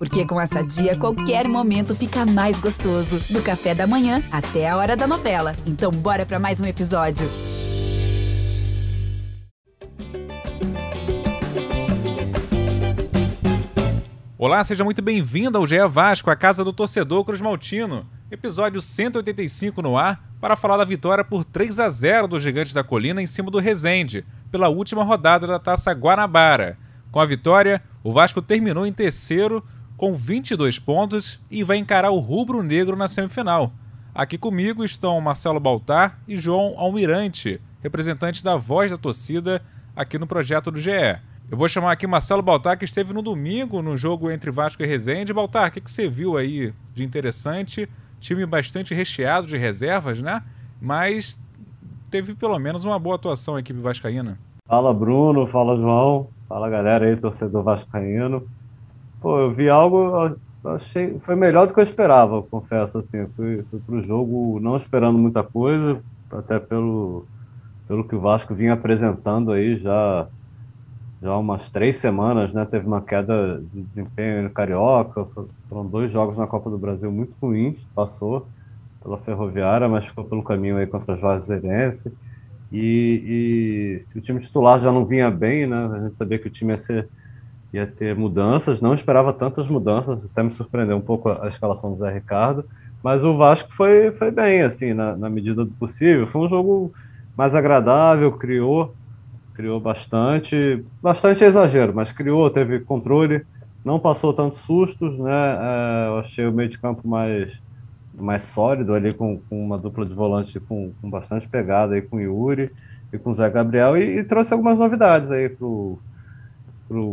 Porque com essa dia, qualquer momento fica mais gostoso. Do café da manhã até a hora da novela. Então, bora para mais um episódio. Olá, seja muito bem-vindo ao GE Vasco, a casa do torcedor Cruz Maltino. Episódio 185 no ar para falar da vitória por 3 a 0 dos Gigantes da Colina em cima do Resende, pela última rodada da Taça Guanabara. Com a vitória, o Vasco terminou em terceiro com 22 pontos e vai encarar o Rubro Negro na semifinal. Aqui comigo estão Marcelo Baltar e João Almirante, representantes da voz da torcida aqui no projeto do GE. Eu vou chamar aqui Marcelo Baltar, que esteve no domingo no jogo entre Vasco e Resende. Baltar, o que, que você viu aí de interessante? Time bastante recheado de reservas, né? Mas teve pelo menos uma boa atuação a equipe vascaína. Fala Bruno, fala João, fala galera aí, torcedor vascaíno. Pô, eu vi algo, achei, foi melhor do que eu esperava, confesso, assim, eu fui, fui pro jogo não esperando muita coisa, até pelo, pelo que o Vasco vinha apresentando aí já, já umas três semanas, né, teve uma queda de desempenho no Carioca, foram dois jogos na Copa do Brasil muito ruins, passou pela Ferroviária, mas ficou pelo caminho aí contra a Juazeirense, e, e se o time titular já não vinha bem, né, a gente sabia que o time ia ser ia ter mudanças, não esperava tantas mudanças, até me surpreendeu um pouco a, escalação do Zé Ricardo, mas o Vasco foi, foi bem, assim, na, na medida do possível, foi um jogo mais agradável, criou, criou bastante, bastante exagero, mas criou, teve controle, não passou tantos sustos, né, é, eu achei o meio de campo mais, mais sólido ali, com, com uma dupla de volante com, com bastante pegada aí com o Yuri e com o Zé Gabriel, e, e trouxe algumas novidades aí pro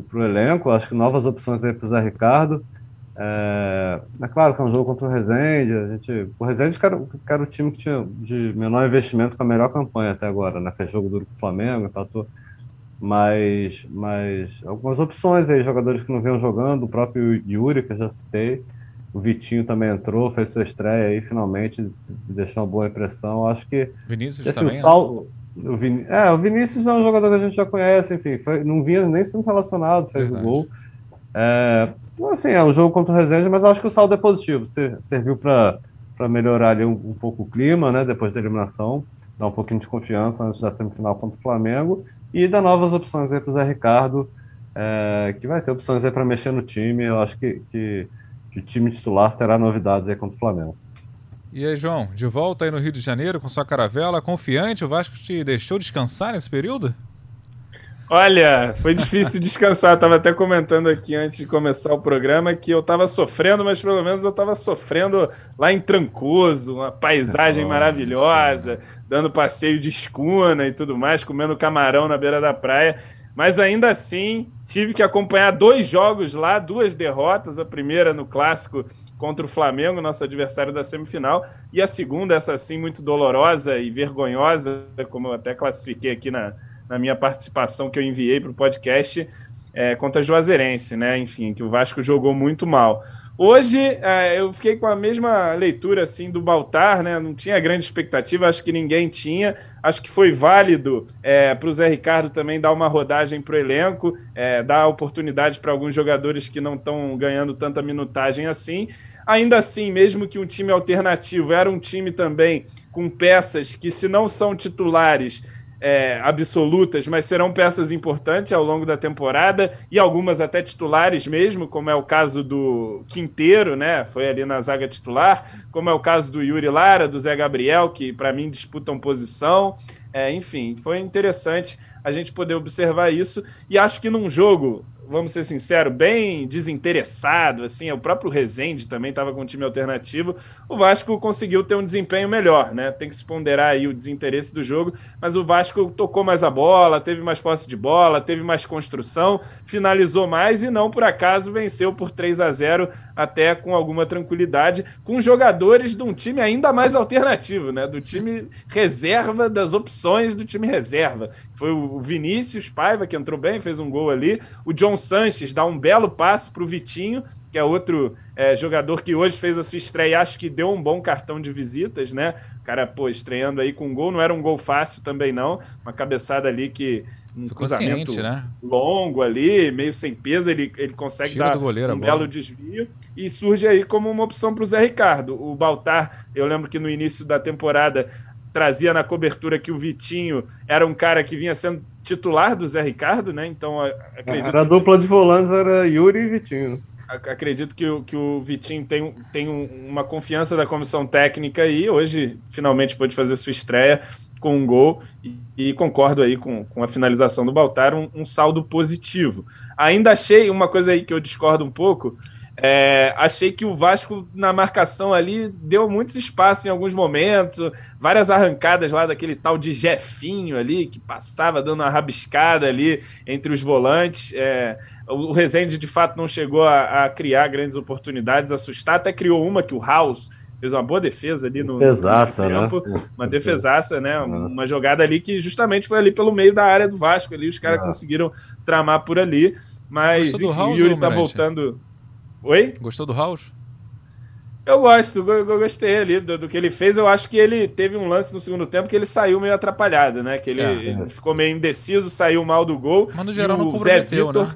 para o elenco, acho que novas opções aí para o Zé Ricardo. É, é, claro que é um jogo contra o Rezende. A gente, o Rezende era, era o time que tinha de menor investimento com a melhor campanha até agora, né? Fez jogo duro com o Flamengo, empatou. Mas, mas algumas opções aí, jogadores que não vinham jogando, o próprio Yuri, que eu já citei. O Vitinho também entrou, fez sua estreia aí, finalmente, deixou uma boa impressão. Acho que. Vinícius assim, também. O, sal, né? O, Vin... é, o Vinícius é um jogador que a gente já conhece, enfim, foi, não vinha nem sendo relacionado, fez Verdade. o gol. É, assim, é um jogo contra o Resende, mas acho que o saldo é positivo. Serviu para melhorar ali um, um, pouco o clima, né, depois da eliminação, dar um pouquinho de confiança antes da semifinal contra o Flamengo e dar novas opções aí para o Zé Ricardo, é, que vai ter opções aí para mexer no time. Eu acho que, que, que o time titular terá novidades aí contra o Flamengo. E aí, João, de volta aí no Rio de Janeiro com sua caravela, confiante, o Vasco te deixou descansar nesse período? Olha, foi difícil descansar. Eu tava até comentando aqui antes de começar o programa que eu tava sofrendo, mas pelo menos eu tava sofrendo lá em Trancoso, uma paisagem Nossa. maravilhosa, dando passeio de escuna e tudo mais, comendo camarão na beira da praia. Mas ainda assim, tive que acompanhar dois jogos lá, duas derrotas. A primeira no clássico contra o Flamengo, nosso adversário da semifinal, e a segunda, essa sim, muito dolorosa e vergonhosa, como eu até classifiquei aqui na, na minha participação que eu enviei para o podcast, é, contra a Juazeirense, né? Enfim, que o Vasco jogou muito mal. Hoje é, eu fiquei com a mesma leitura assim do Baltar, né? Não tinha grande expectativa, acho que ninguém tinha. Acho que foi válido é, para o Zé Ricardo também dar uma rodagem para o elenco, é, dar oportunidade para alguns jogadores que não estão ganhando tanta minutagem assim. Ainda assim, mesmo que um time alternativo era um time também com peças que, se não são titulares, é, absolutas, mas serão peças importantes ao longo da temporada e algumas até titulares mesmo, como é o caso do Quinteiro, né? Foi ali na zaga titular, como é o caso do Yuri Lara, do Zé Gabriel, que para mim disputam posição. É, enfim, foi interessante a gente poder observar isso e acho que num jogo vamos ser sinceros, bem desinteressado, assim, o próprio Rezende também estava com um time alternativo, o Vasco conseguiu ter um desempenho melhor, né? Tem que se ponderar aí o desinteresse do jogo, mas o Vasco tocou mais a bola, teve mais posse de bola, teve mais construção, finalizou mais e não por acaso venceu por 3 a 0 até com alguma tranquilidade, com jogadores de um time ainda mais alternativo, né? Do time reserva, das opções do time reserva. Foi o Vinícius Paiva, que entrou bem, fez um gol ali, o John Sanches dá um belo passe para o Vitinho, que é outro é, jogador que hoje fez a sua estreia acho que deu um bom cartão de visitas, né? O cara, pô, estreando aí com um gol, não era um gol fácil também não, uma cabeçada ali que um Ficou cruzamento ciente, né? longo ali, meio sem peso, ele, ele consegue Tira dar goleiro um belo desvio e surge aí como uma opção para o Zé Ricardo. O Baltar, eu lembro que no início da temporada trazia na cobertura que o Vitinho era um cara que vinha sendo titular do Zé Ricardo, né? Então acredito Era a dupla de volantes, era Yuri e Vitinho. Ac- acredito que o, que o Vitinho tem, um- tem um- uma confiança da comissão técnica e hoje finalmente pôde fazer sua estreia com um gol e, e concordo aí com, com a finalização do Baltar, um, um saldo positivo. Ainda achei uma coisa aí que eu discordo um pouco, é, achei que o Vasco na marcação ali deu muitos espaços em alguns momentos, várias arrancadas lá daquele tal de Jefinho ali, que passava dando uma rabiscada ali entre os volantes. É, o o Rezende de fato não chegou a, a criar grandes oportunidades, assustar, até criou uma que o House fez uma boa defesa ali no, no Pesaça, primeiro né? tempo, uma defesaça, né? Uma jogada ali que justamente foi ali pelo meio da área do Vasco, ali os caras Ah. conseguiram tramar por ali, mas Gostou enfim, o House, Yuri tá Mirante? voltando. Oi? Gostou do House? Eu gosto, eu gostei ali do, do que ele fez. Eu acho que ele teve um lance no segundo tempo que ele saiu meio atrapalhado, né? Que ele, É. ele ficou meio indeciso, saiu mal do gol. Mas no geral E não o Zé comprometeu, Vitor- né?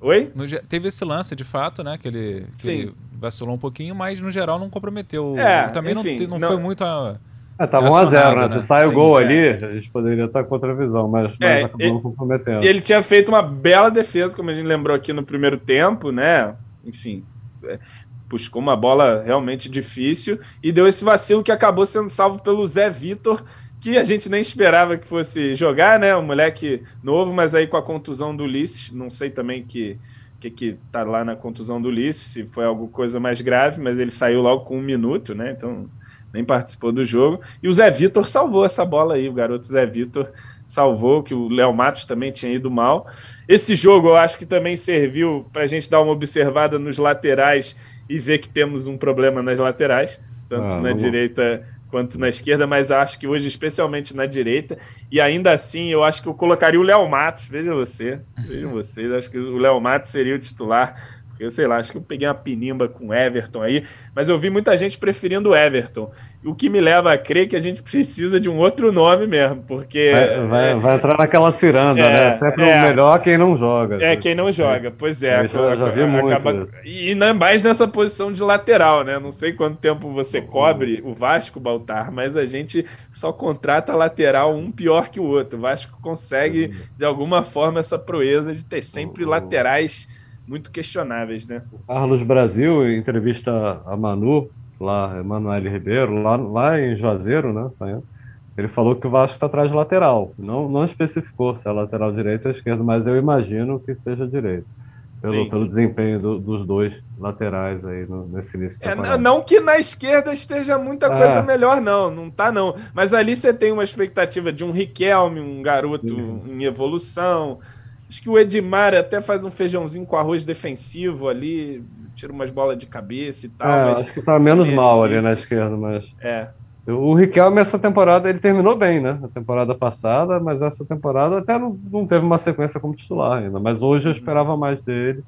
Oi? No teve esse lance, de fato, né? Que ele, que Sim. ele vacilou um pouquinho, mas no geral não comprometeu. É, Também não enfim, não, não- foi muito a. É, tava Acionado, 1x0, né? né? Se sai o Sim, gol é. ali, a gente poderia estar contra a visão, mas, mas É, acabou não comprometendo. E ele tinha feito uma bela defesa, como a gente lembrou aqui no primeiro tempo, né? Enfim, é, buscou uma bola realmente difícil e deu esse vacilo que acabou sendo salvo pelo Zé Vitor, que a gente nem esperava que fosse jogar, né? Um moleque novo, mas aí com a contusão do Ulisses, não sei também que que que tá lá na contusão do Ulisses, se foi alguma coisa mais grave, mas ele saiu logo com um minuto, né? Então nem participou do jogo. E o Zé Vitor salvou essa bola aí, o garoto Zé Vitor salvou, que o Léo Matos também tinha ido mal. Esse jogo eu acho que também serviu para a gente dar uma observada nos laterais e ver que temos um problema nas laterais, tanto Ah, na vamos- direita quanto na esquerda, mas acho que hoje, especialmente na direita, e ainda assim eu acho que eu colocaria o Léo Matos, veja você, vejam vocês, acho que o Léo Matos seria o titular. Eu sei lá, acho que eu peguei uma pinimba com o Everton aí, mas eu vi muita gente preferindo o Everton. O que me leva a crer que a gente precisa de um outro nome mesmo, porque Vai, vai- vai entrar naquela ciranda, É, né? Sempre é. o melhor quem não joga. é quem não joga. Pois é, Eu já- já vi muito isso. e ainda mais nessa posição de lateral, né? Não sei quanto tempo você cobre o Vasco, Baltar, mas a gente só contrata lateral um pior que o outro. O Vasco consegue, de alguma forma, essa proeza de ter sempre laterais muito questionáveis, né? Carlos Brasil, em entrevista a Manu, lá, Emanuele Ribeiro, lá, lá em Juazeiro, né? Ele falou que o Vasco está atrás de lateral. Não, não especificou se é lateral direito ou esquerdo, mas eu imagino que seja direito. Sim. Pelo, pelo desempenho do- dos dois laterais aí no- nesse início É, não que na esquerda esteja muita É. coisa melhor, não. Não tá, não. Mas ali você tem uma expectativa de um Riquelme, um garoto Uhum. em evolução. Acho que o Edmar até faz um feijãozinho com arroz defensivo ali, tira umas bolas de cabeça e tal. É, acho que tá menos é mal ali na esquerda, mas é. o Riquelme essa temporada ele terminou bem, né? A temporada passada, mas essa temporada até não, não teve uma sequência como titular ainda. Mas hoje eu Uhum. esperava mais dele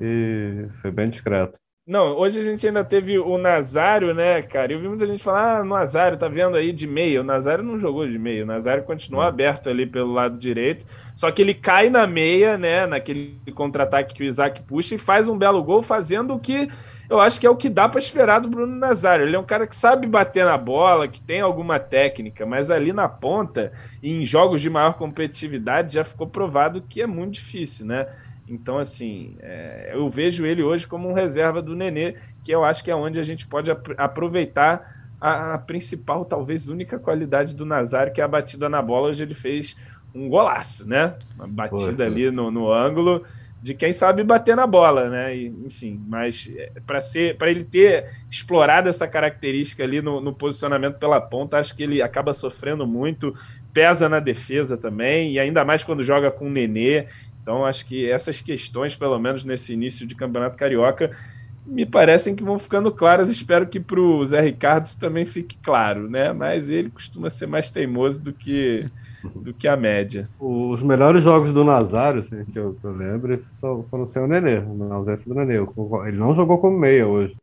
e foi bem discreto. Não, hoje a gente ainda teve o Nazário, né, cara? Eu vi muita gente falar, ah, Nazário tá vendo aí de meia. O Nazário não jogou de meia. O Nazário continuou aberto ali pelo lado direito. Só que ele cai na meia, né, naquele contra-ataque que o Isaac puxa e faz um belo gol, fazendo o que eu acho que é o que dá para esperar do Bruno Nazário. Ele é um cara que sabe bater na bola, que tem alguma técnica, mas ali na ponta, em jogos de maior competitividade, já ficou provado que é muito difícil, né? Então, assim, é, eu vejo ele hoje como um reserva do Nenê, que eu acho que é onde a gente pode ap- aproveitar a, a principal, talvez única qualidade do Nazário, que é a batida na bola. Hoje ele fez um golaço, né? Uma batida ali no, no ângulo de quem sabe bater na bola, né? E, enfim, mas para ser, para ele ter explorado essa característica ali no, no posicionamento pela ponta, acho que ele acaba sofrendo muito, pesa na defesa também, e ainda mais quando joga com o Nenê. Então, acho que essas questões, pelo menos nesse início de Campeonato Carioca, me parecem que vão ficando claras. Espero que para o Zé Ricardo isso também fique claro, né? Mas ele costuma ser mais teimoso do que, do que a média. Os melhores jogos do Nazário, assim, que, eu, que eu lembro, foram sem o Nenê, na ausência do Nenê. Ele não jogou como meia hoje.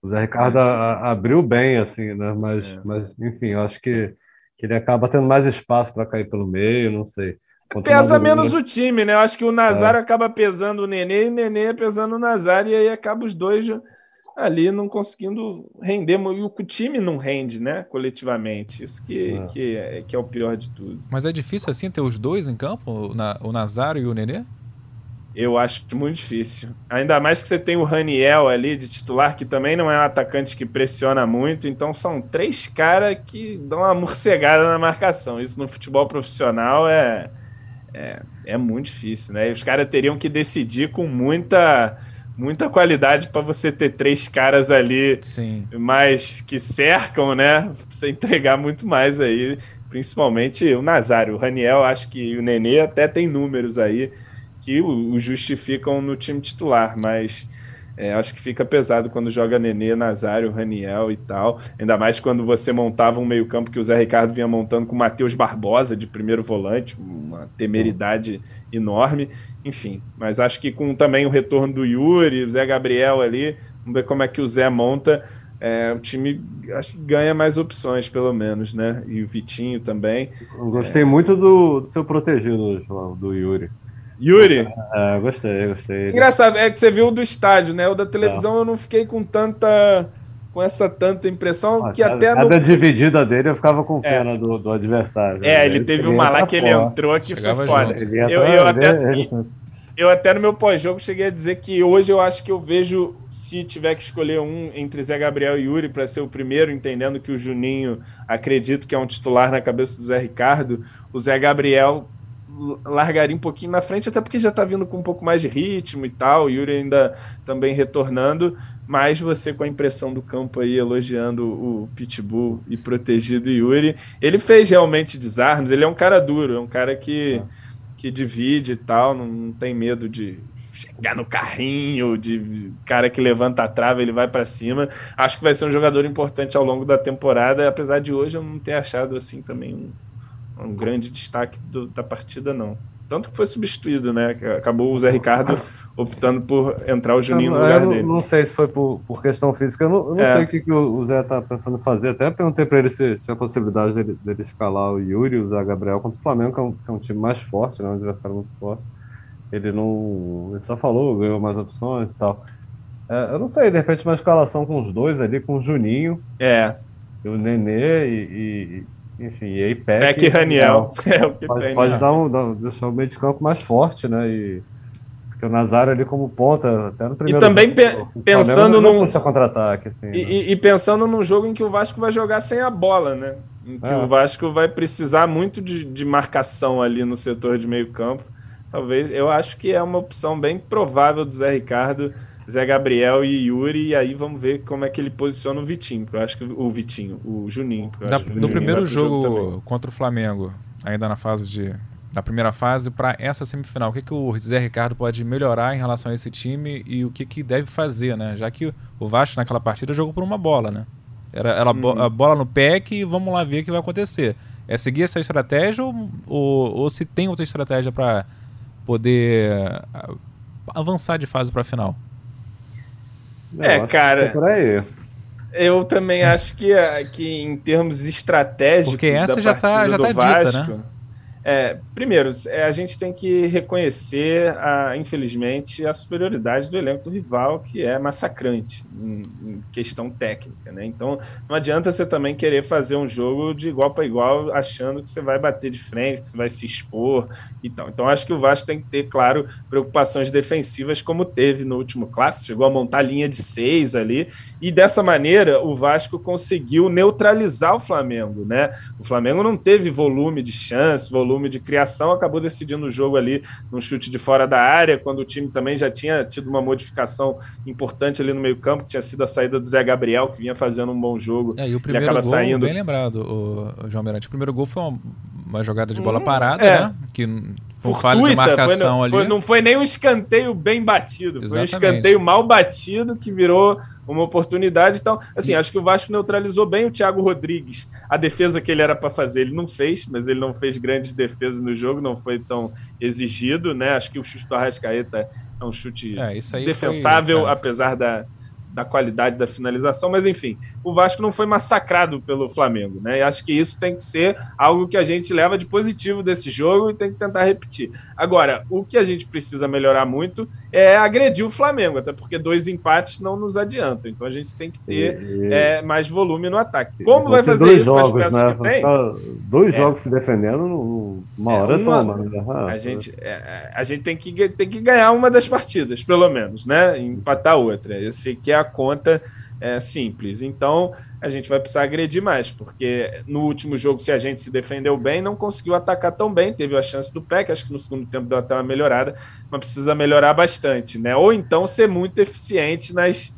O Zé Ricardo a, abriu bem, assim, né? Mas, é. mas enfim, eu acho que, que ele acaba tendo mais espaço para cair pelo meio, não sei. Pesa menos o time, né? Eu acho que o Nazário é. acaba pesando o Nenê e o Nenê pesando o Nazário, e aí acaba os dois ali não conseguindo render. E o time não rende, né? Coletivamente. Isso que é. Que, é, que é o pior de tudo. Mas é difícil assim ter os dois em campo, o Nazário e o Nenê? Eu acho muito difícil. Ainda mais que você tem o Raniel ali de titular, que também não é um atacante que pressiona muito. Então são três caras que dão uma morcegada na marcação. Isso no futebol profissional é é, é muito difícil, né? Os caras teriam que decidir com muita muita qualidade para você ter três caras ali Sim. mais que cercam, né? Você entregar muito mais aí, principalmente o Nazário. O Raniel, acho que o Nenê até tem números aí que o justificam no time titular, mas é, acho que fica pesado quando joga Nenê, Nazário, Raniel e tal. Ainda mais quando você montava um meio-campo que o Zé Ricardo vinha montando com o Matheus Barbosa de primeiro volante, uma temeridade enorme. Enfim, mas acho que com também o retorno do Yuri, o Zé Gabriel ali, vamos ver como é que o Zé monta. É, o time acho que ganha mais opções, pelo menos, né? E o Vitinho também. Eu gostei é... muito do, do seu protegido, João, do Yuri. Yuri? É, gostei, gostei. Engraçado, é que você viu do estádio, né? O da televisão é. eu não fiquei com tanta. com essa tanta impressão ah, que cada, até. Cada no... dividida dele eu ficava com é. pena é. do, do adversário. É, ele, ele teve uma lá que ele entrou que foi foda. Eu, eu, até, ele... eu até no meu pós-jogo cheguei a dizer que hoje eu acho que eu vejo, se tiver que escolher um entre Zé Gabriel e Yuri para ser o primeiro, entendendo que o Juninho acredito que é um titular na cabeça do Zé Ricardo, o Zé Gabriel largaria um pouquinho na frente, até porque já está vindo com um pouco mais de ritmo e tal, o Yuri ainda também retornando, mas você com a impressão do campo aí elogiando o Pitbull e protegido Yuri, ele fez realmente desarmes, ele é um cara duro, é um cara que, que divide e tal, não, não tem medo de chegar no carrinho, de cara que levanta a trava, ele vai para cima. Acho que vai ser um jogador importante ao longo da temporada, apesar de hoje eu não ter achado assim também um um grande destaque do, da partida, não. Tanto que foi substituído, né? Acabou o Zé Ricardo optando por entrar o Juninho no lugar não, dele. Não sei se foi por, por questão física, eu não, eu não é. sei o que, que o Zé tá pensando fazer. Até perguntei para ele se tinha possibilidade dele, dele escalar o Yuri e o Zé Gabriel contra o Flamengo, que é um, que é um time mais forte, né? um adversário muito forte. Ele não. Ele só falou, ganhou mais opções e tal. É, eu não sei, de repente uma escalação com os dois ali, com o Juninho. É. E o Nenê e, e enfim, e aí Peck, Peck e Raniel. É o que pode, tem, pode né? dar um, dar, deixar o meio de campo mais forte, né? E, porque o Nazário ali como ponta, até no primeiro E também jogo, pe pensando num contra-ataque assim. E, né? e, pensando num jogo em que o Vasco vai jogar sem a bola, né? Em que é. o Vasco vai precisar muito de, de marcação ali no setor de meio-campo. Talvez, eu acho que é uma opção bem provável do Zé Ricardo Zé Gabriel e Yuri, e aí vamos ver como é que ele posiciona o Vitinho. Eu acho que o Vitinho, o Juninho. Da, no Juninho primeiro jogo, jogo contra o Flamengo, ainda na fase de. Na primeira fase, para essa semifinal, o que, que o Zé Ricardo pode melhorar em relação a esse time e o que, que deve fazer, né? Já que o Vasco naquela partida jogou por uma bola, né? Era, era uhum. a bola no PEC e vamos lá ver o que vai acontecer. É seguir essa estratégia ou, ou, ou se tem outra estratégia para poder avançar de fase para a final? É, cara. Eu também acho que, que em termos estratégicos. Porque essa já está já tá Vasco, dita, né? É, primeiro, é, a gente tem que reconhecer, a, infelizmente, a superioridade do elenco do rival, que é massacrante em, em, questão técnica. Né? Então, não adianta você também querer fazer um jogo de igual para igual, achando que você vai bater de frente, que você vai se expor e tal. Então, acho que o Vasco tem que ter, claro, preocupações defensivas, como teve no último clássico, chegou a montar linha de seis ali, e dessa maneira o Vasco conseguiu neutralizar o Flamengo. Né? O Flamengo não teve volume de chance, volume volume de criação, acabou decidindo o jogo ali num chute de fora da área, quando o time também já tinha tido uma modificação importante ali no meio-campo, que tinha sido a saída do Zé Gabriel, que vinha fazendo um bom jogo. É, e o primeiro acaba gol, saindo... bem lembrado, o, o João Mirante. O primeiro gol foi uma, uma jogada de bola hum, parada, é. né? Que foi fortuita, de marcação foi, ali. Foi, não foi nem um escanteio bem batido, Exatamente. foi um escanteio mal batido que virou uma oportunidade. Então, assim, acho que o Vasco neutralizou bem o Thiago Rodrigues. A defesa que ele era para fazer, ele não fez, mas ele não fez grandes defesas no jogo, não foi tão exigido, né? Acho que o chute do Arrascaeta é um chute é, defensável, foi, é. apesar da, da qualidade da finalização, mas enfim, o Vasco não foi massacrado pelo Flamengo, né? E acho que isso tem que ser algo que a gente leva de positivo desse jogo e tem que tentar repetir. Agora, o que a gente precisa melhorar muito é agredir o Flamengo, até porque dois empates não nos adiantam. Então a gente tem que ter e... é, mais volume no ataque. Como vai fazer isso jogos, com as peças né? que tem? Dois é. jogos se defendendo, uma é, hora uma, toma. Né? Ah, a, gente, é, a gente tem que, tem que ganhar uma das partidas, pelo menos, né? Empatar outra. Eu sei que é a conta é, simples. Então, a gente vai precisar agredir mais, porque no último jogo, se a gente se defendeu bem, não conseguiu atacar tão bem. Teve a chance do PEC, acho que no segundo tempo deu até uma melhorada, mas precisa melhorar bastante, né? Ou então ser muito eficiente nas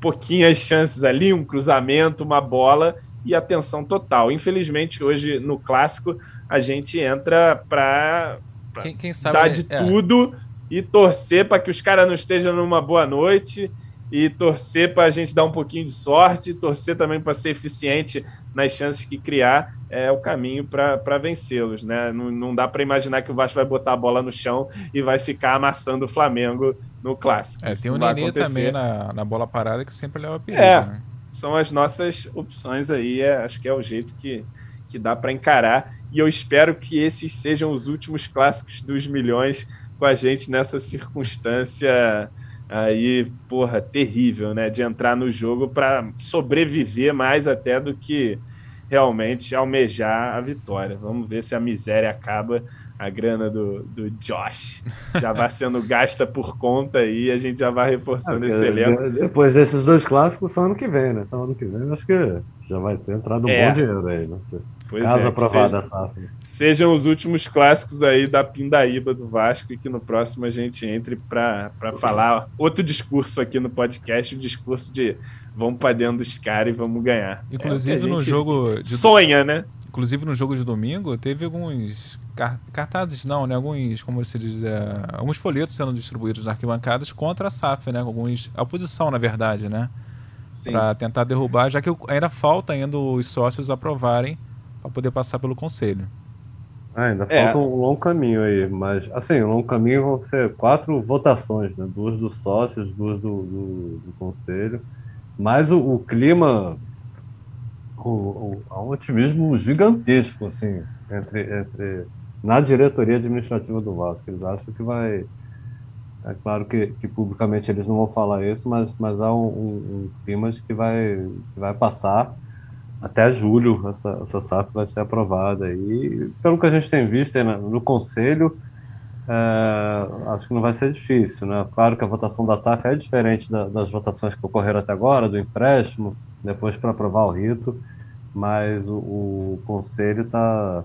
pouquinhas chances ali, um cruzamento, uma bola e atenção total. Infelizmente, hoje no clássico, a gente entra para dar de é. tudo e torcer para que os caras não estejam numa boa noite e torcer para a gente dar um pouquinho de sorte, torcer também para ser eficiente nas chances que criar é o caminho para vencê-los, né? Não, não dá para imaginar que o Vasco vai botar a bola no chão e vai ficar amassando o Flamengo no clássico. É, tem o Nenê também na, na bola parada que sempre leva perigo. É, né? são as nossas opções aí, é, acho que é o jeito que, que dá para encarar e eu espero que esses sejam os últimos clássicos dos milhões com a gente nessa circunstância aí, porra, terrível, né? De entrar no jogo para sobreviver mais até do que realmente almejar a vitória. Vamos ver se a miséria acaba, a grana do, do Josh já vai sendo gasta por conta aí, a gente já vai reforçando ah, esse elenco. Depois desses dois clássicos são ano que vem, né? Então ano que vem acho que já vai ter entrado um é. bom dinheiro aí, não sei. Pois Casa é, aprovada. Seja, sejam os últimos clássicos aí da Pindaíba do Vasco e que no próximo a gente entre para falar outro discurso aqui no podcast, o discurso de vamos para dentro dos caras e vamos ganhar. É Inclusive é no jogo de... sonha, né? Inclusive no jogo de domingo teve alguns cartazes não, né? Alguns, como se diz, é, alguns folhetos sendo distribuídos nas arquibancadas contra a SAF, né? Alguns a oposição, na verdade, né? Para tentar derrubar, já que ainda falta ainda os sócios aprovarem para poder passar pelo conselho. Ah, ainda é. falta um longo caminho aí, mas assim, um longo caminho vão ser quatro votações, né? Duas dos sócios, duas do, do, do conselho, mas o, o clima, o, o, há um otimismo gigantesco, assim, entre, entre na diretoria administrativa do Vasco. Eles acham que vai. É claro que, que publicamente eles não vão falar isso, mas, mas há um, um, um clima de que vai, que vai passar até julho essa, essa SAF vai ser aprovada. E pelo que a gente tem visto no Conselho, é, acho que não vai ser difícil. Né? Claro que a votação da SAF é diferente da, das votações que ocorreram até agora, do empréstimo, depois para aprovar o rito, mas o, o Conselho está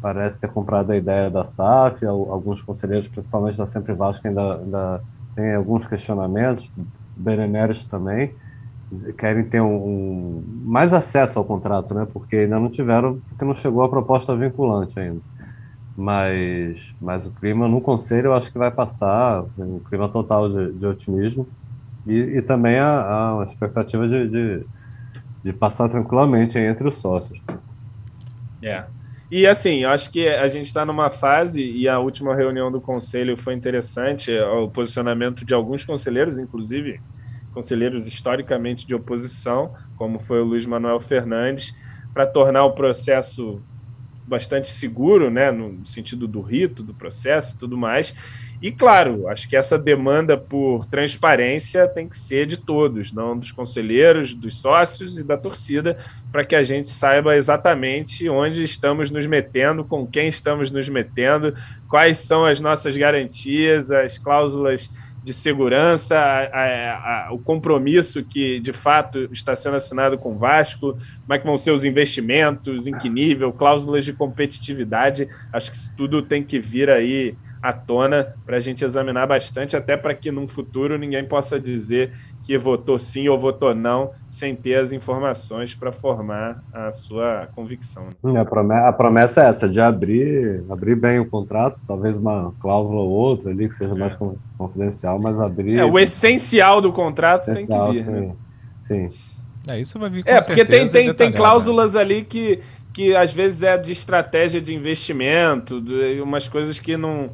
parece ter comprado a ideia da SAF, alguns conselheiros, principalmente da Sempre Vasco, ainda, ainda têm alguns questionamentos, Beneméritos também, querem ter um, mais acesso ao contrato, né? Porque ainda não tiveram, porque não chegou a proposta vinculante ainda. Mas, mas o clima no conselho eu acho que vai passar, um clima total de, de otimismo e, e também há, uma expectativa de, de, de passar tranquilamente entre os sócios. É. E assim, eu acho que a gente está numa fase, e a última reunião do conselho foi interessante, o posicionamento de alguns conselheiros, inclusive, conselheiros historicamente de oposição, como foi o Luiz Manuel Fernandes, para tornar o processo bastante seguro, né, no sentido do rito, do processo e tudo mais. E claro, acho que essa demanda por transparência tem que ser de todos, não dos conselheiros, dos sócios e da torcida, para que a gente saiba exatamente onde estamos nos metendo, com quem estamos nos metendo, quais são as nossas garantias, as cláusulas de segurança, a, a, o compromisso que de fato está sendo assinado com o Vasco, como é que vão ser os investimentos, em que nível, cláusulas de competitividade. Acho que isso tudo tem que vir aí à tona para a gente examinar bastante, até para que num futuro ninguém possa dizer que votou sim ou votou não, sem ter as informações para formar a sua convicção. Né? A promessa, a promessa, é essa, de abrir, abrir bem o contrato, talvez uma cláusula ou outra ali que seja é. mais confidencial, mas abrir. É, o essencial do contrato essencial, tem que vir. Sim. Né? sim. É, isso vai vir com É, porque tem, tem, tem cláusulas ali que, que às vezes é de estratégia de investimento, de umas coisas que não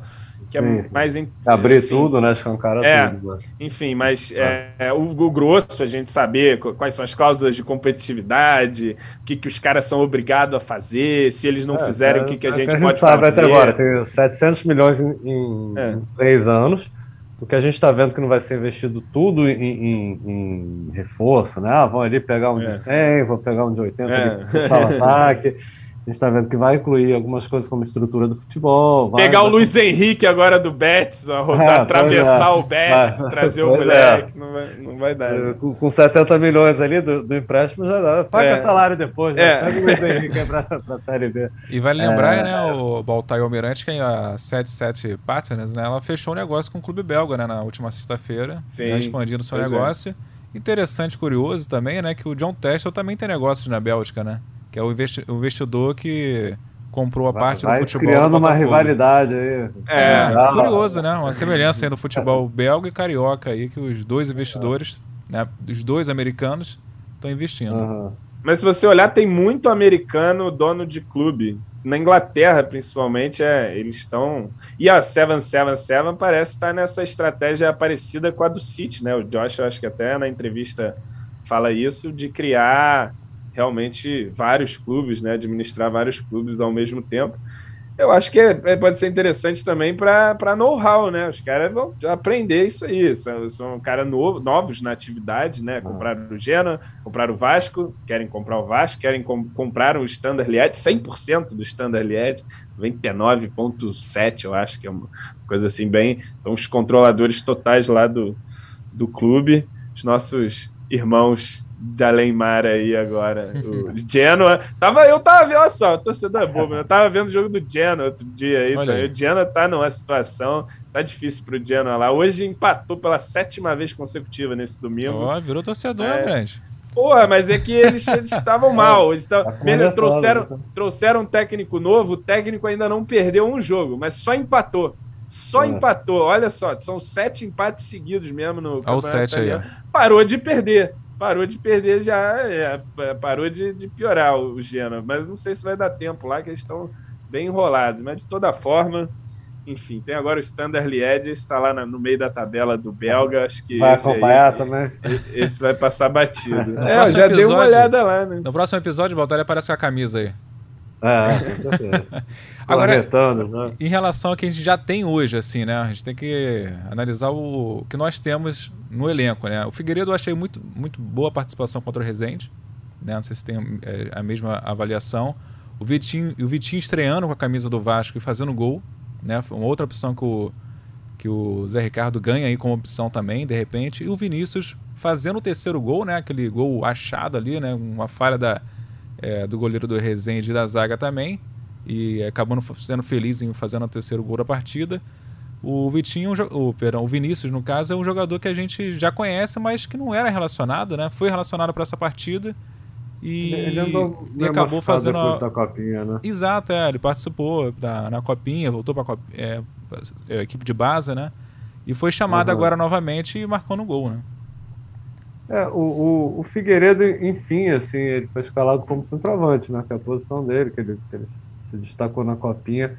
que é Sim. é mais abrir assim, tudo, né? Escancar é, tudo. Né? Enfim, mas é. É, o, o, grosso a gente saber quais são as cláusulas de competitividade, o que, que os caras são obrigados a fazer, se eles não é, fizerem, o que, que a gente, a gente pode sabe fazer. Até agora, tem 700 milhões em, é. em três anos. O que a gente está vendo que não vai ser investido tudo em, em, em reforço, né? Ah, vão ali pegar um de 100, é. vão pegar um de 80 é. ali, ataque. A gente está vendo que vai incluir algumas coisas como estrutura do futebol. Pegar o Luiz Henrique agora do Betis, rodar, é, atravessar é. o Betis, vai, trazer o é. moleque, é. não, vai, não vai dar. Né? Com, com 70 milhões ali do, do empréstimo já dá. Paga é. salário depois, né? Pega o Luiz Henrique para a Série B. E vale lembrar, né, o Baltai Almirante, que é a 77 Partners, né, ela fechou um negócio com o clube belga né, na última sexta-feira, né, expandindo seu negócio. Interessante, curioso também, né, que o John Testel também tem negócios na Bélgica, né? Que é o, investi o investidor que comprou a parte vai do futebol. criando uma rivalidade aí. É, é curioso, né? Uma semelhança aí no futebol belga e carioca aí, que os dois investidores, né, os dois americanos, estão investindo. Uhum. Mas se você olhar, tem muito americano dono de clube. Na Inglaterra, principalmente, é, eles estão. E a 777 parece estar nessa estratégia parecida com a do City, né? O Josh, eu acho que até na entrevista fala isso, de criar realmente vários clubes, né, administrar vários clubes ao mesmo tempo. Eu acho que é, é pode ser interessante também para know-how, né? Os caras vão aprender isso aí. São, são caras novo, novos na atividade, né? Compraram o Genoa, compraram o Vasco, querem comprar o Vasco, querem com, comprar o Standard Liège, 100% do Standard Liège, 99,7, eu acho que é uma coisa assim bem... São os controladores totais lá do, do clube. Os nossos irmãos de Alemar aí agora. O Genoa. Tava, eu tava vendo, olha só, o torcedor é bobo, eu tava vendo o jogo do Genoa outro dia aí. Tá, aí. O Genoa tá numa situação, tá difícil pro Genoa lá. Hoje empatou pela sétima vez consecutiva nesse domingo. Ó, oh, virou torcedor, é. grande. Porra, mas é que eles estavam mal. Eles tavam, tá trouxeram, né? trouxeram um técnico novo, o técnico ainda não perdeu um jogo, mas só empatou. Só é. empatou. Olha só, são sete empates seguidos mesmo no Olha o sete aí. Parou de perder parou de perder já, é, parou de, de, piorar o Genoa. Mas não sei se vai dar tempo lá, que eles estão bem enrolados. Mas de toda forma, enfim, tem agora o Standard Liège, está lá no meio da tabela do belga. Acho que vai acompanhar aí, também. Esse vai passar batido. é, já episódio, dei uma olhada lá, né? No próximo episódio, o Baltar aparece com a camisa aí. É, Agora, né? em relação ao que a gente já tem hoje, assim, né? A gente tem que analisar o que nós temos no elenco, né? O Figueiredo eu achei muito, muito boa a participação contra o Rezende, né? Não sei se tem é, a mesma avaliação. O Vitinho, o Vitinho estreando com a camisa do Vasco e fazendo gol, né? Foi uma outra opção que o, que o Zé Ricardo ganha aí como opção também, de repente. E o Vinícius fazendo o terceiro gol, né? Aquele gol achado ali, né? Uma falha da é, do goleiro do Rezende e da zaga também. E acabando sendo feliz em fazendo o terceiro gol da partida. O Vitinho, o, perdão, o Vinícius, no caso, é um jogador que a gente já conhece, mas que não era relacionado, né? Foi relacionado para essa partida e, ele andou e acabou fazendo a... da copinha, né? Exato, é, ele participou da, na copinha, voltou para a é, é, equipe de base, né? E foi chamado uhum. agora novamente e marcou no gol, né? É, o, o, o, Figueiredo, enfim, assim, ele foi escalado como centroavante, né? Que é a posição dele, que ele, que ele se destacou na copinha.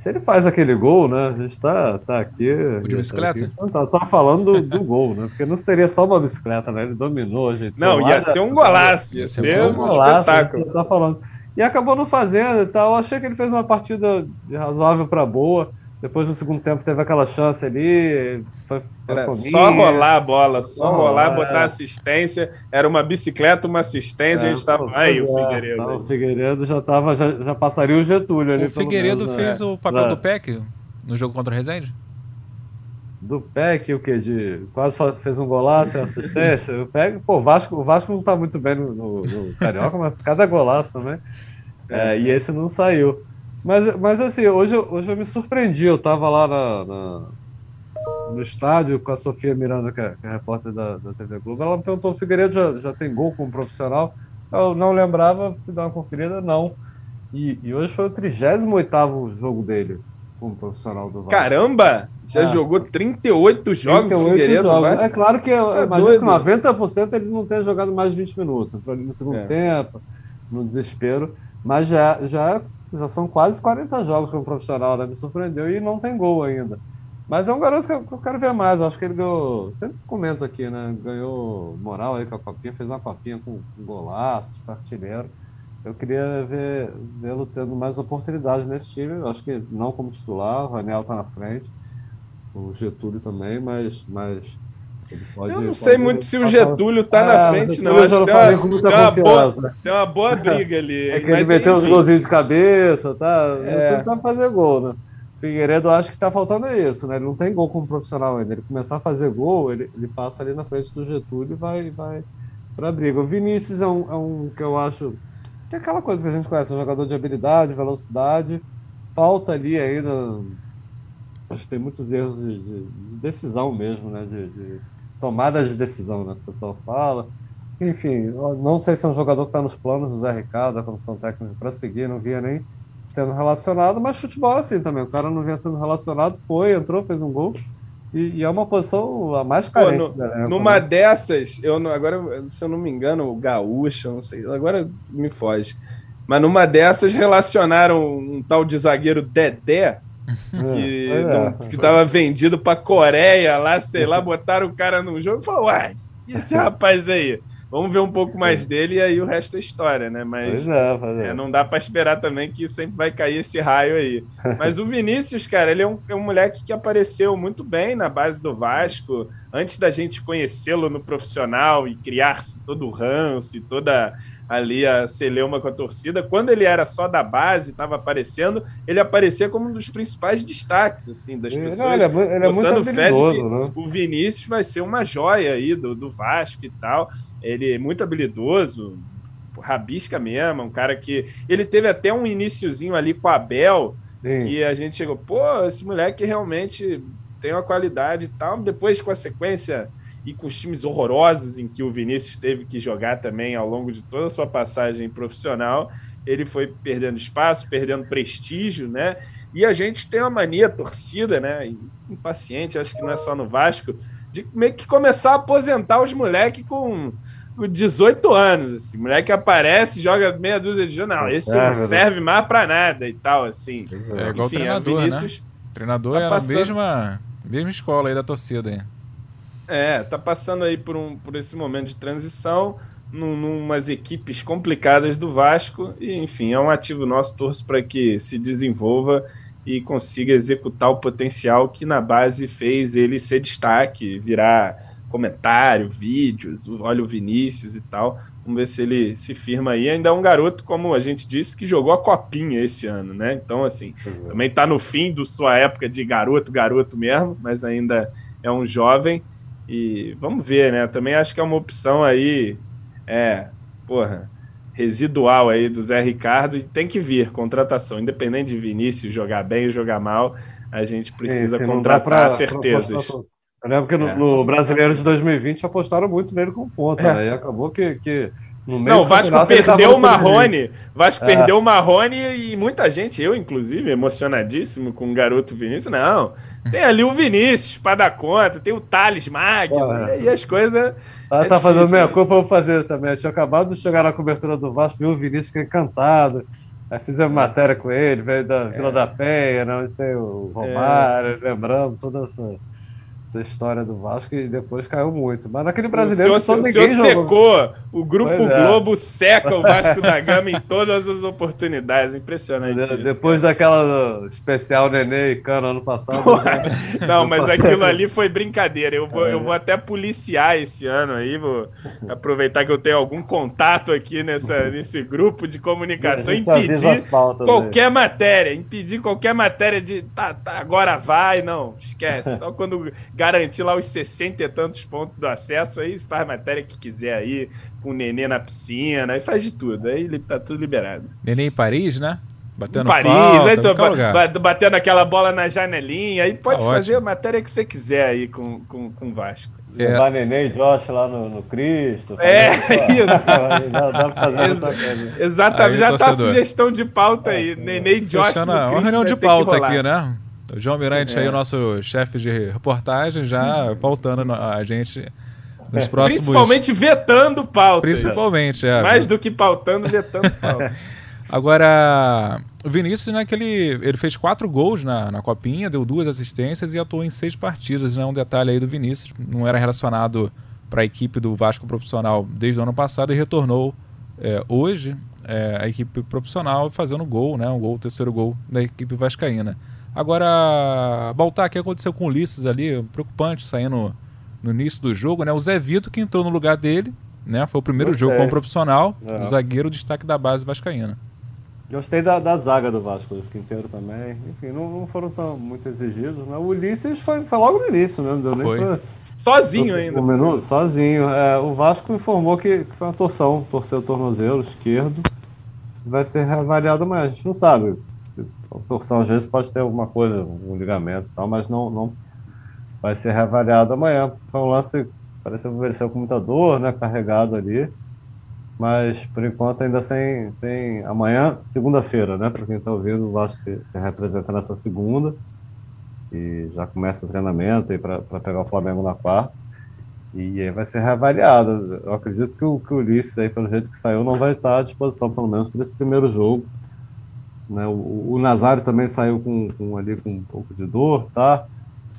Se ele faz aquele gol, né? A gente está tá aqui. De bicicleta? Tá, tá só falando do, do, gol, né? Porque não seria só uma bicicleta, né? Ele dominou, gente. Não, ia ser um golaço, ia ser um, golaço, espetáculo. Tá falando. E acabou não fazendo e tal. Eu achei que ele fez uma partida razoável para boa. Depois no segundo tempo teve aquela chance ali. Foi, foi só rolar a bola, só, só rolar, rolar, botar assistência. Era uma bicicleta, uma assistência, é, a gente estava. Aí, o Figueiredo. Tá, o Figueiredo já, tava, já, já passaria o Getúlio ali. O Figueiredo menos, fez é. o papel é. do PEC no jogo contra o Resende? Do PEC, o que? De quase fez um golaço, assistência. o PEC, pô, o Vasco, o Vasco não está muito bem no, no, no Carioca, mas cada golaço também. É, e esse não saiu. Mas, mas assim, hoje, hoje eu me surpreendi. Eu tava lá na, na no estádio com a Sofia Miranda, que é, que é repórter da, da TV Globo. Ela me perguntou: o Figueiredo já, já tem gol como profissional? Eu não lembrava, fui dar uma conferida, não. E, e hoje foi o 38 jogo dele como profissional do Vasco. Caramba! Já é. jogou 38 jogos 38 Figueiredo jogos. É claro que eu imagino doido. que 90% ele não tenha jogado mais de 20 minutos. Entrou ali no segundo é. tempo, no desespero. Mas já, já, já são quase 40 jogos como profissional, né? Me surpreendeu e não tem gol ainda. Mas é um garoto que eu, que eu quero ver mais. Eu acho que ele ganhou. Sempre comento aqui, né? Ganhou moral aí com a copinha, fez uma copinha com, golaço, artilheiro. Eu queria ver vê-lo tendo mais oportunidades nesse time. Eu acho que não como titular, o Raniel está na frente, o Getúlio também, mas, mas Pode, eu não sei muito se o Getúlio está na ah, frente, não. Acho que tem uma, tem, uma boa, tem uma boa briga ali. É que ele meteu uns golzinhos de cabeça, tá? É. Não sabe fazer gol, né? Figueiredo, acho que está faltando isso, né? Ele não tem gol como profissional ainda. Ele começar a fazer gol, ele, ele passa ali na frente do Getúlio e vai, vai para a briga. O Vinícius é um, é um que eu acho que é aquela coisa que a gente conhece, um jogador de habilidade, velocidade. Falta ali ainda. Acho que tem muitos erros de, de, de decisão mesmo, né? De, de, tomada de decisão, né? Que o pessoal fala. Enfim, não sei se é um jogador que está nos planos do Zé Ricardo, da comissão técnica, para seguir, não via nem sendo relacionado, mas futebol é assim também. O cara não vinha sendo relacionado, foi, entrou, fez um gol. E, e é uma posição a mais carente. Pô, no, numa né? dessas, eu não, agora, se eu não me engano, o Gaúcho, não sei, agora me foge. Mas numa dessas relacionaram um tal de zagueiro Dedé, que é, estava vendido para Coreia lá, sei lá, botaram o cara no jogo e falou: uai, e esse rapaz aí? Vamos ver um pouco mais dele e aí o resto é história, né? Mas é, é. não dá para esperar também que sempre vai cair esse raio aí. Mas o Vinícius, cara, ele é um, é um moleque que apareceu muito bem na base do Vasco, antes da gente conhecê-lo no profissional e criar-se todo o ranço e toda ali a celeuma com a torcida. Quando ele era só da base, estava aparecendo, ele aparecia como um dos principais destaques, assim, das pessoas. Não, ele é, ele é muito que né? o Vinícius vai ser uma joia aí do, do Vasco e tal. Ele é muito habilidoso, rabisca mesmo, um cara que... Ele teve até um iníciozinho ali com a Abel, Sim. que a gente chegou, pô, esse moleque realmente tem uma qualidade e tal. Depois, com a sequência e com os times horrorosos em que o Vinícius teve que jogar também ao longo de toda a sua passagem profissional, ele foi perdendo espaço, perdendo prestígio, né? E a gente tem uma mania torcida, né? Impaciente, acho que não é só no Vasco, de meio que começar a aposentar os moleques com 18 anos, assim, moleque aparece, joga meia dúzia de jogos, não, esse não serve mais para nada e tal, assim. É igual Enfim, treinador, Vinícius né? treinador tá é passando... a mesma, mesma escola aí da torcida aí. É, tá passando aí por, um, por esse momento de transição, num, numas equipes complicadas do Vasco, e enfim, é um ativo nosso, torço para que se desenvolva e consiga executar o potencial que na base fez ele ser destaque, virar comentário, vídeos, olha o Vinícius e tal. Vamos ver se ele se firma aí. Ainda é um garoto, como a gente disse, que jogou a copinha esse ano, né? Então, assim, uhum. também está no fim da sua época de garoto, garoto mesmo, mas ainda é um jovem. E vamos ver, né? Também acho que é uma opção aí, é, porra, residual aí do Zé Ricardo e tem que vir contratação, independente de Vinícius jogar bem ou jogar mal, a gente precisa Sim, contratar pra, certezas. Pra, eu lembro que no, é. no, Brasileiro de 2020 apostaram muito nele com ponta, é. né? E acabou que, que não, o Vasco perdeu o Marrone. Vasco é. perdeu o Marrone e muita gente, eu inclusive, emocionadíssimo com o garoto Vinícius. Não, tem ali o Vinícius para dar conta, tem o Thales Magno, e, e, as coisas. Ah, é tá fazendo minha culpa, eu vou fazer também. Eu tinha acabado de chegar na cobertura do Vasco, vi o Vinícius, fiquei encantado. Aí fizemos matéria com ele, veio da Vila é. da Penha, né, onde tem o Romário, é. lembramos toda essa essa história do Vasco e depois caiu muito. Mas naquele brasileiro o senhor, ninguém o senhor secou. O Grupo é. Globo seca o Vasco da Gama em todas as oportunidades. Impressionante. De, depois daquela especial Nenê e Cano ano passado. Né? Não, mas aquilo ali foi brincadeira. Eu vou, é. eu vou até policiar esse ano aí. Vou aproveitar que eu tenho algum contato aqui nessa, nesse grupo de comunicação. Impedir qualquer aí. matéria. Impedir qualquer matéria de tá, tá, agora vai. Não, esquece. Só quando garantir lá os 60 e tantos pontos do acesso, aí faz matéria que quiser aí, com o Nenê na piscina, aí faz de tudo, aí tá tudo liberado. Nenê em Paris, né? Batendo Paris, falta, aí tô, ba- batendo aquela bola na janelinha, aí pode Tá fazer ótimo. a matéria que você quiser aí com, com, com o Vasco. É. Levar Nenê e Josh lá no, no Cristo. É, isso. Dá, dá pra fazer coisa. Exatamente, Aí, já tá a torcedor. sugestão de pauta aí. Nenê e Josh Fechando no a- uma Cristo reunião de pauta aqui, né? O João Mirante É. aí, o nosso chefe de reportagem, já pautando no- a gente nos próximos... Principalmente vetando pauta. Principalmente, é. Mais do que pautando, vetando pauta. Agora, o Vinícius, né, ele, ele fez quatro gols na, na Copinha, deu duas assistências e atuou em seis partidas, né? Um detalhe aí do Vinícius, não era relacionado para a equipe do Vasco profissional desde o ano passado e retornou é, hoje é, a equipe profissional fazendo gol, né? Um gol, o terceiro gol da equipe vascaína. Agora, Baltar, o que aconteceu com o Ulisses ali? Preocupante, saindo no início do jogo, né? O Zé Vito que entrou no lugar dele, né? Foi o primeiro Gostei. jogo como profissional, É. o zagueiro destaque da base vascaína. Gostei da, da zaga do Vasco, do Quinteiro também. Enfim, não, não foram tão muito exigidos. Né? O Ulisses foi, foi logo no início mesmo, deu nem Foi. pra- Sozinho Um ainda. minuto, sozinho. É, o Vasco informou que, que foi uma torção, torceu o tornozelo esquerdo. Vai ser reavaliado amanhã. A gente não sabe. Se, torção às vezes pode ter alguma coisa, um ligamento e tal, mas não, não vai ser reavaliado amanhã. Foi um lance, pareceu envelheceu com muita dor, né? Carregado ali. Mas por enquanto ainda sem. sem amanhã, segunda-feira, né? Para quem está ouvindo, o Vasco se, se representa nessa segunda e já começa o treinamento aí para pegar o Flamengo na quarta. E aí vai ser reavaliado. Eu acredito que o, que o Ulisses, aí, pelo jeito que saiu, não vai estar à disposição, pelo menos, para esse primeiro jogo. Né? O, o Nazário também saiu com, com, ali, com um pouco de dor, tá?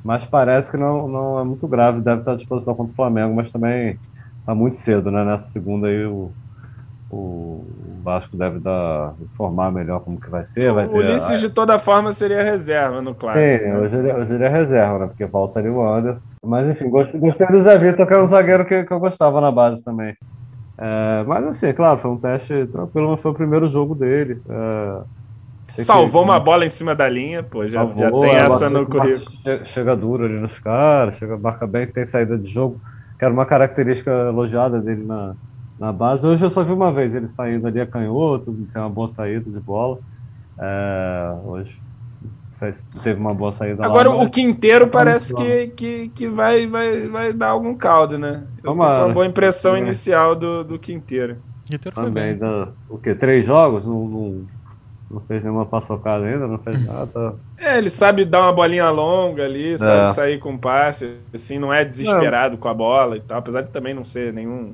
Mas parece que não, não é muito grave, deve estar à disposição contra o Flamengo, mas também está muito cedo, né? Nessa segunda aí o, o Vasco deve dar, informar melhor como que vai ser. Vai O ter a- Ulisses, de toda forma, seria reserva no clássico. Sim, né? hoje ele, hoje ele é reserva, né? Porque volta ali o Anderson. Mas enfim, gostei, gostei do Zé Vitor, que é um zagueiro que, que eu gostava na base também. É, mas assim, claro, foi um teste tranquilo, mas foi o primeiro jogo dele. É, Salvou que- uma bola em cima da linha, pô, já, já Salvou, tem é, essa no currículo. Chega, duro ali nos caras, chega, marca bem, tem saída de jogo, que era uma característica elogiada dele na, na base. Hoje eu só vi uma vez ele saindo ali a canhoto, tem uma boa saída de bola. É, hoje fez- teve uma boa saída Agora, lá. o Quinteiro parece Vamos que, que, que vai, vai, vai dar algum caldo, né? Eu Tomara. uma boa impressão Tomara. inicial do, do Quinteiro. Quinteiro foi Também, bem. da, o quê? Três jogos? Não, não, não fez nenhuma paçocada ainda, não fez nada. É, ele sabe dar uma bolinha longa ali, sabe É. sair com passe, assim, não é desesperado com a bola e tal, apesar de também não ser nenhum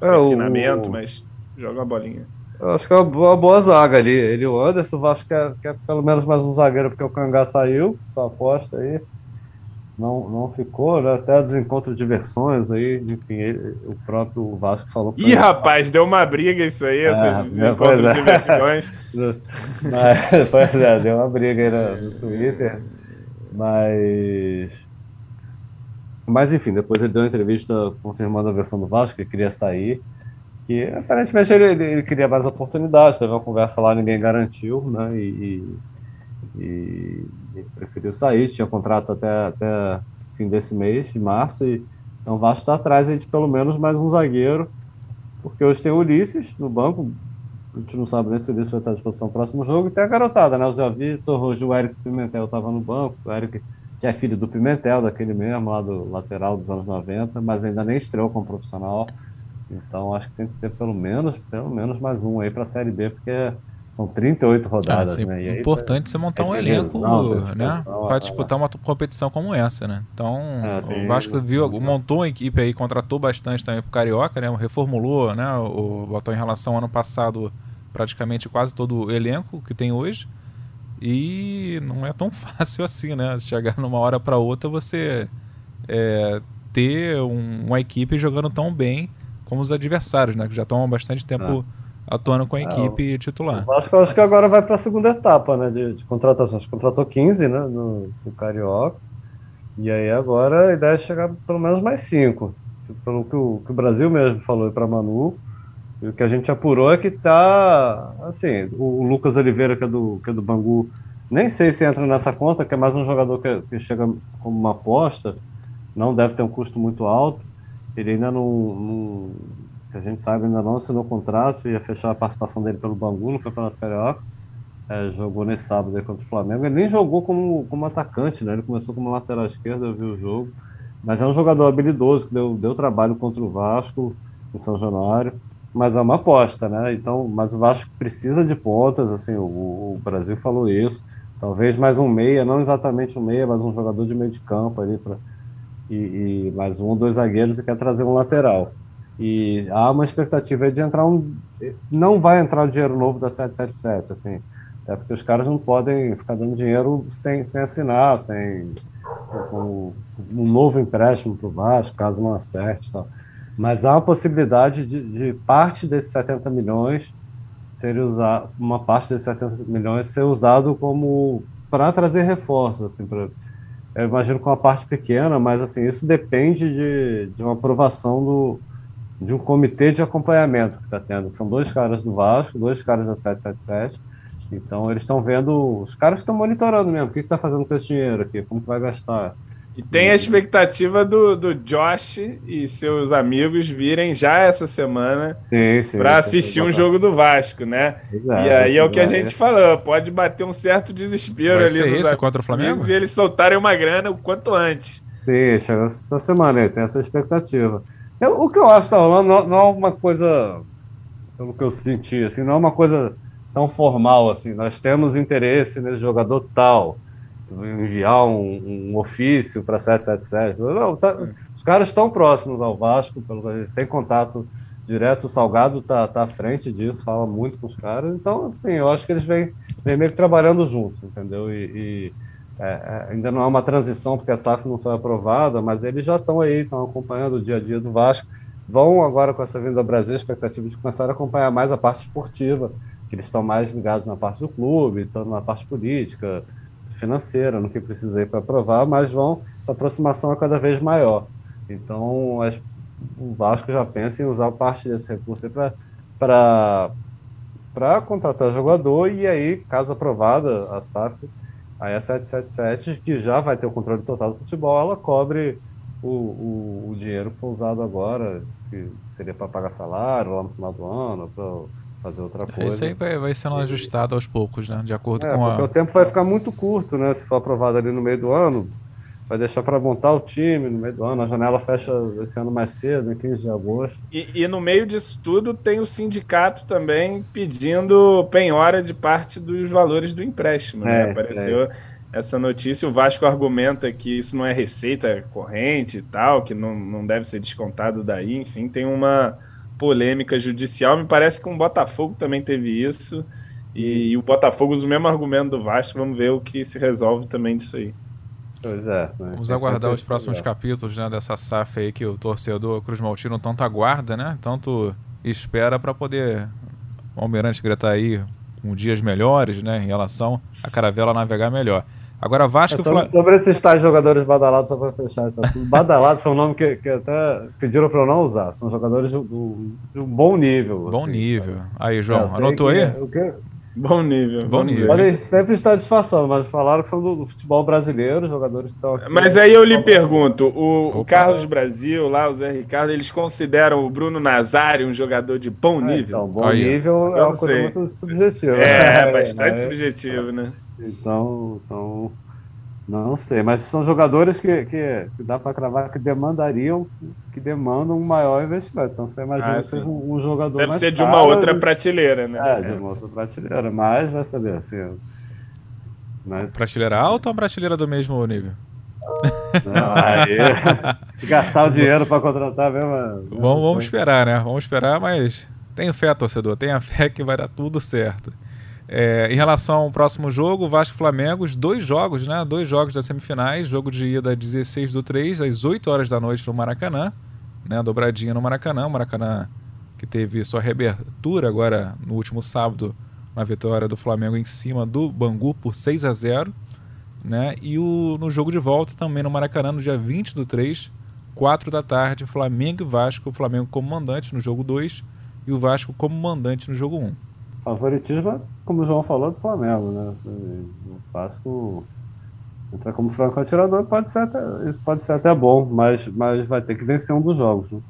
É, o- refinamento, mas joga uma bolinha. Eu acho que é uma boa, zaga ali. Ele e o Anderson, o Vasco quer, quer pelo menos mais um zagueiro, porque o Cangá saiu, sua aposta aí. Não, não ficou, né? Até desencontro de versões aí, enfim, ele- o próprio Vasco falou Ih, rapaz, deu uma briga isso aí, É, esses pois encontros é. de versões. Mas, pois é, deu uma briga aí no, no Twitter. Mas. Mas enfim, depois ele deu uma entrevista confirmando a versão do Vasco, que queria sair. Que aparentemente ele, ele, ele queria mais oportunidades, teve uma conversa lá, ninguém garantiu, né? E, e, e ele preferiu sair, tinha contrato até, até fim desse mês, de março, e então o Vasco está atrás aí de pelo menos mais um zagueiro, porque hoje tem o Ulisses no banco, a gente não sabe nem se o Ulisses vai estar à disposição no próximo jogo. E tem a garotada, né? O Zé Vitor, hoje o Eric Pimentel estava no banco. O Eric, que é filho do Pimentel, daquele mesmo, lá do lateral dos anos 90, mas ainda nem estreou como profissional. Então acho que tem que ter pelo menos, pelo menos mais um aí para a Série B, porque são 38 Ah, rodadas, assim, né? E aí, importante você montar é um elenco, né? Para é. disputar uma competição como essa, né? Então, É, sim. o Vasco viu, montou uma equipe aí, contratou bastante também pro Carioca, né? Reformulou, né? O botou em relação ao ano passado praticamente quase todo o elenco que tem hoje. E não é tão fácil assim, né? Chegar numa hora para outra você é, ter um- uma equipe jogando tão bem como os adversários, né? Que já estão há bastante tempo atuando com a É, equipe O titular. Vasco acho que agora vai para a segunda etapa, né, de, de contratações. Contratou 15, né, no, no Carioca. E aí agora a ideia é chegar pelo menos mais cinco. Pelo que o, que o Brasil mesmo falou para Manu. E o que a gente apurou é que tá, assim, o, o Lucas Oliveira, que é, do, que é do Bangu, nem sei se entra nessa conta, que é mais um jogador que, que chega como uma aposta, não deve ter um custo muito alto. Ele ainda não, não que a gente sabe, ainda não assinou contrato, ia fechar a participação dele pelo Bangu no Campeonato Carioca. é, jogou nesse sábado contra o Flamengo. Ele nem jogou como, como atacante, né? Ele começou como lateral esquerdo, eu vi o jogo. Mas é um jogador habilidoso que deu, deu trabalho contra o Vasco em São Januário. Mas é uma aposta, né? Então, mas o Vasco precisa de pontas, assim, o, o Brasil falou isso. Talvez mais um meia, não exatamente um meia, mas um jogador de meio de campo ali para e, e, mais um ou dois zagueiros e quer trazer um lateral. E há uma expectativa de entrar um. Não vai entrar o dinheiro novo da 777, assim. É porque os caras não podem ficar dando dinheiro sem, sem assinar, sem, sem com um novo empréstimo para o Vasco, caso não acerte. Tal. Mas há a possibilidade de, de parte desses 70 milhões ser usado, uma parte desses 70 milhões ser usado como para trazer reforços, assim, para eu imagino com uma parte pequena, mas assim, isso depende de, de uma aprovação do, de um comitê de acompanhamento que está tendo. São dois caras do Vasco, dois caras da 777. Então eles estão vendo, os caras estão monitorando mesmo, o que está fazendo com esse dinheiro aqui, como que vai gastar. E tem a expectativa do, do Josh e seus amigos virem já essa semana para assistir um jogo do Vasco, né? Exato, e aí é o que a gente falou, pode bater um certo desespero Vai ali ser isso contra o Flamengo e eles soltarem uma grana o quanto antes. Sim, chega essa semana aí, tem essa expectativa. Eu, o que eu acho que tá rolando não, não é uma coisa, pelo que eu senti, assim, não é uma coisa tão formal assim. Nós temos interesse nesse jogador tal enviar um, um ofício para 777. Não, tá, os caras estão próximos ao Vasco, pelo que a gente tem contato direto. O Salgado está tá à frente disso, fala muito com os caras. Então, assim, eu acho que eles vêm, vêm meio que trabalhando juntos, entendeu? E, e é, é ainda não é uma transição, porque a SAF não foi aprovada, mas eles já estão aí, estão acompanhando o dia a dia do Vasco. Vão agora com essa vinda ao Brasil, a expectativa de começar a acompanhar mais a parte esportiva, que eles estão mais ligados na parte do clube, estão na parte política, financeira, no que precisa ir para aprovar, mas vão, essa aproximação é cada vez maior. Então, as, o Vasco já pensa em usar parte desse recurso para contratar jogador e aí, caso aprovada a SAF, a 777, que já vai ter o controle total do futebol, ela cobre o, o, o dinheiro que foi usado agora, que seria para pagar salário lá no final do ano, para fazer outra coisa. Isso aí vai, vai sendo ajustado aos poucos, né? De acordo é, com a. o tempo vai ficar muito curto, né? Se for aprovado ali no meio do ano, vai deixar para montar o time no meio do ano. A janela fecha esse ano mais cedo, em 15 de agosto. E, e no meio disso tudo, tem o sindicato também pedindo penhora de parte dos valores do empréstimo. Né? É, Apareceu. É. Essa notícia, o Vasco argumenta que isso não é receita corrente e tal, que não, não deve ser descontado daí. Enfim, tem uma, polêmica judicial. Me parece que o Botafogo também teve isso. E, e, o Botafogo usa o mesmo argumento do Vasco. Vamos ver o que se resolve também disso aí. Pois é. Né? Vamos aguardar os próximos capítulos né, dessa SAF aí que o torcedor Cruz Maltino tanto aguarda, né? Tanto espera para poder o Almirante gritar aí com dias melhores, né? Em relação a Caravela navegar melhor. Agora Vasco. É sobre, sobre esses tais jogadores badalados, só para fechar esse assunto. Badalados foi um nome que, que até pediram para eu não usar. São jogadores de, um bom nível. Bom assim, nível. Aí, João, anotou aí? O que, Bom nível. Bom, nível. Podem sempre estar disfarçando, mas falaram que são do, do, futebol brasileiro, jogadores que estão aqui. Mas aí eu lhe pergunto: o, o Carlos Brasil, lá, o Zé Ricardo, eles consideram o Bruno Nazário um jogador de bom é, nível? Então, bom nível é uma coisa muito subjetiva. É, né? bastante é, subjetivo, né? Então, então, não sei, mas são jogadores que, que, que dá para cravar que demandariam, que demandam um maior investimento. Então você imagina ah, ser um, um, jogador Deve ser de uma outra prateleira, né? É, de uma outra prateleira, mas vai saber, assim... Mas... Prateleira alta ou prateleira do mesmo nível? Não, aí, gastar o dinheiro para contratar mesmo. Vamos, vamos esperar, né? Vamos esperar, mas tenho fé, torcedor. Tenha fé que vai dar tudo certo. É, em relação ao próximo jogo, Vasco Flamengo, os dois jogos, né? Dois jogos das semifinais, jogo de ida 16 do 3, às 8 horas da noite no Maracanã, né? Dobradinha no Maracanã, Maracanã que teve sua reabertura agora no último sábado na vitória do Flamengo em cima do Bangu por 6 a 0 né? E o, no jogo de volta também no Maracanã, no dia 20 do 3, 4 da tarde, Flamengo e Vasco, o Flamengo como mandante no jogo 2 e o Vasco como mandante no jogo 1 favoritismo, como o João falou, do Flamengo, né? O Vasco entrar como franco atirador pode ser até, isso pode ser até bom, mas, mas vai ter que vencer um dos jogos. Né?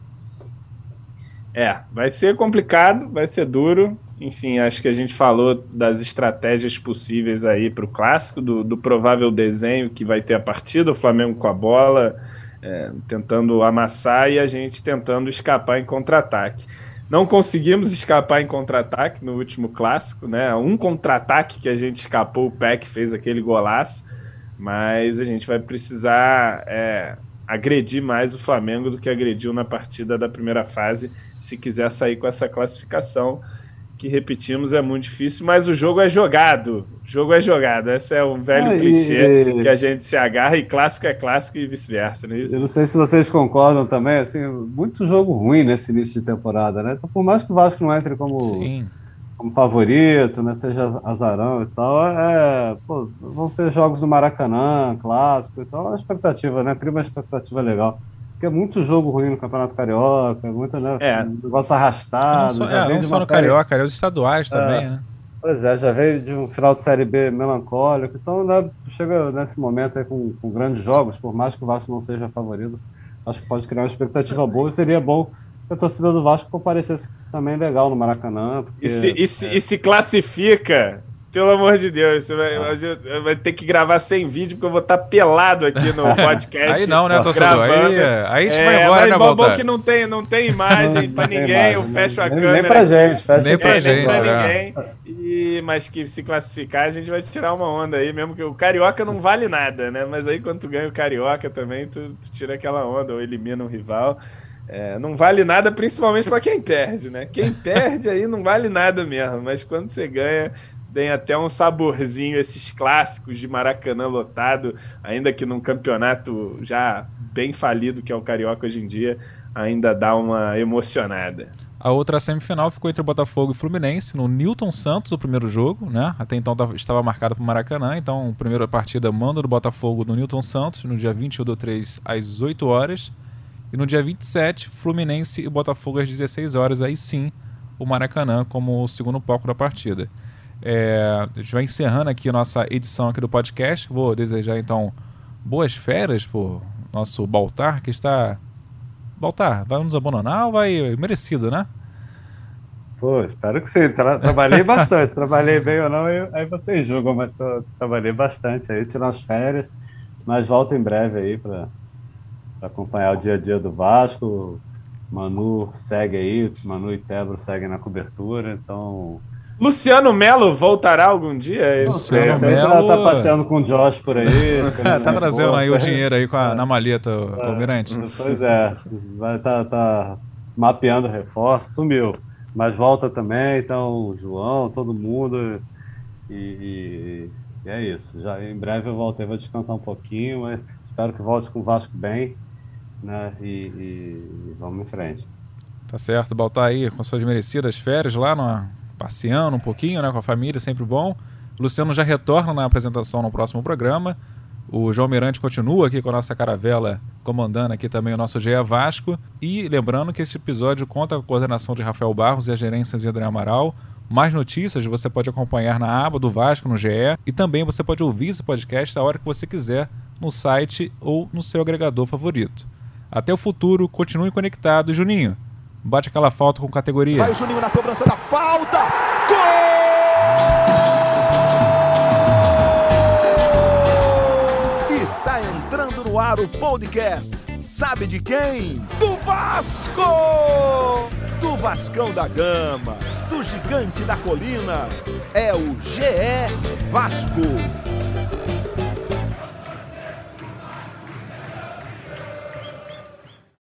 É, vai ser complicado, vai ser duro. enfim, acho que a gente falou das estratégias possíveis aí para o clássico, do, do, provável desenho que vai ter a partida, o Flamengo com a bola, é, tentando amassar e a gente tentando escapar em contra-ataque. Não conseguimos escapar em contra-ataque no último clássico, né? Um contra-ataque que a gente escapou, o Peck fez aquele golaço, mas a gente vai precisar é, agredir mais o Flamengo do que agrediu na partida da primeira fase, se quiser sair com essa classificação que repetimos é muito difícil, mas o jogo é jogado. O jogo é jogado. Esse é um velho ah, clichê que a gente se agarra e clássico é clássico e vice-versa, não é isso? Eu não sei se vocês concordam também, assim, muito jogo ruim nesse início de temporada, né? Então, por mais que o Vasco não entre como, como favorito, né, seja azarão e tal, é, pô, vão ser jogos do Maracanã, clássico e tal, a expectativa, né? Cria uma expectativa legal. Porque é muito jogo ruim no Campeonato Carioca, é muito né, é. negócio arrastado. Não, só, é, não só no série... Carioca, é os estaduais é. também, né? Pois é, já veio de um final de Série B melancólico, então né, chega nesse momento aí com, com, grandes jogos, por mais que o Vasco não seja favorito, acho que pode criar uma expectativa boa e seria bom que a torcida do Vasco comparecesse também legal no Maracanã. Porque, e, se, e, se, e se classifica pelo amor de Deus, você vai, ah. vai, ter que gravar sem vídeo, porque eu vou estar pelado aqui no podcast. aí não, né, torcedor? Aí, aí a gente é, vai embora, né, bom, bom que não tem, não tem imagem para ninguém, eu fecho a nem, câmera. Nem pra gente, fecha nem pra é, gente. Nem pra é. ninguém. E, mas que se classificar, a gente vai tirar uma onda aí, mesmo que o Carioca não vale nada, né? Mas aí quando tu ganha o Carioca também, tu, tu tira aquela onda ou elimina um rival. É, não vale nada, principalmente para quem perde, né? Quem perde aí não vale nada mesmo, mas quando você ganha, tem até um saborzinho esses clássicos de Maracanã lotado, ainda que num campeonato já bem falido que é o Carioca hoje em dia, ainda dá uma emocionada. A outra semifinal ficou entre Botafogo e Fluminense, no Newton Santos, o primeiro jogo, né? Até então estava marcado para o Maracanã, então primeira partida manda do Botafogo no Newton Santos, no dia 21 do 3, às 8 horas. E no dia 27, Fluminense e Botafogo às 16 horas, aí sim, o Maracanã como o segundo palco da partida. É, a gente vai encerrando aqui a nossa edição aqui do podcast. Vou desejar então boas férias pro nosso Baltar, que está. Baltar, vai nos abandonar ou vai. Merecido, né? Pô, espero que sim. Tra trabalhei bastante. trabalhei bem ou não, aí vocês julgam, mas tô, trabalhei bastante aí, tirando as férias. Mas volto em breve aí para acompanhar o dia a dia do Vasco. Manu segue aí, Manu e Tebro seguem na cobertura, então Luciano Melo voltará algum dia? Luciano Melo tá passeando com o Josh por aí. tá trazendo aí o dinheiro aí com a, na maleta, o é, Almirante. Pois é, vai tá, tá mapeando reforço, sumiu. Mas volta também, então, João, todo mundo. E, e, e, é isso. Já em breve eu voltei, vou descansar um pouquinho, mas espero que volte com o Vasco bem, né? E, e vamos em frente. Tá certo, voltar aí com suas merecidas férias lá no passeando um pouquinho né, com a família, sempre bom. O Luciano já retorna na apresentação no próximo programa. O João Mirante continua aqui com a nossa caravela, comandando aqui também o nosso GE Vasco. E lembrando que esse episódio conta com a coordenação de Rafael Barros e a gerência de André Amaral. Mais notícias você pode acompanhar na aba do Vasco no GE. E também você pode ouvir esse podcast a hora que você quiser, no site ou no seu agregador favorito. Até o futuro, continue conectado. Juninho, Bate aquela falta com categoria. Vai o Juninho na cobrança da falta. Gol! Está entrando no ar o podcast. Sabe de quem? Do Vasco! Do Vascão da Gama, do Gigante da Colina. É o GE Vasco.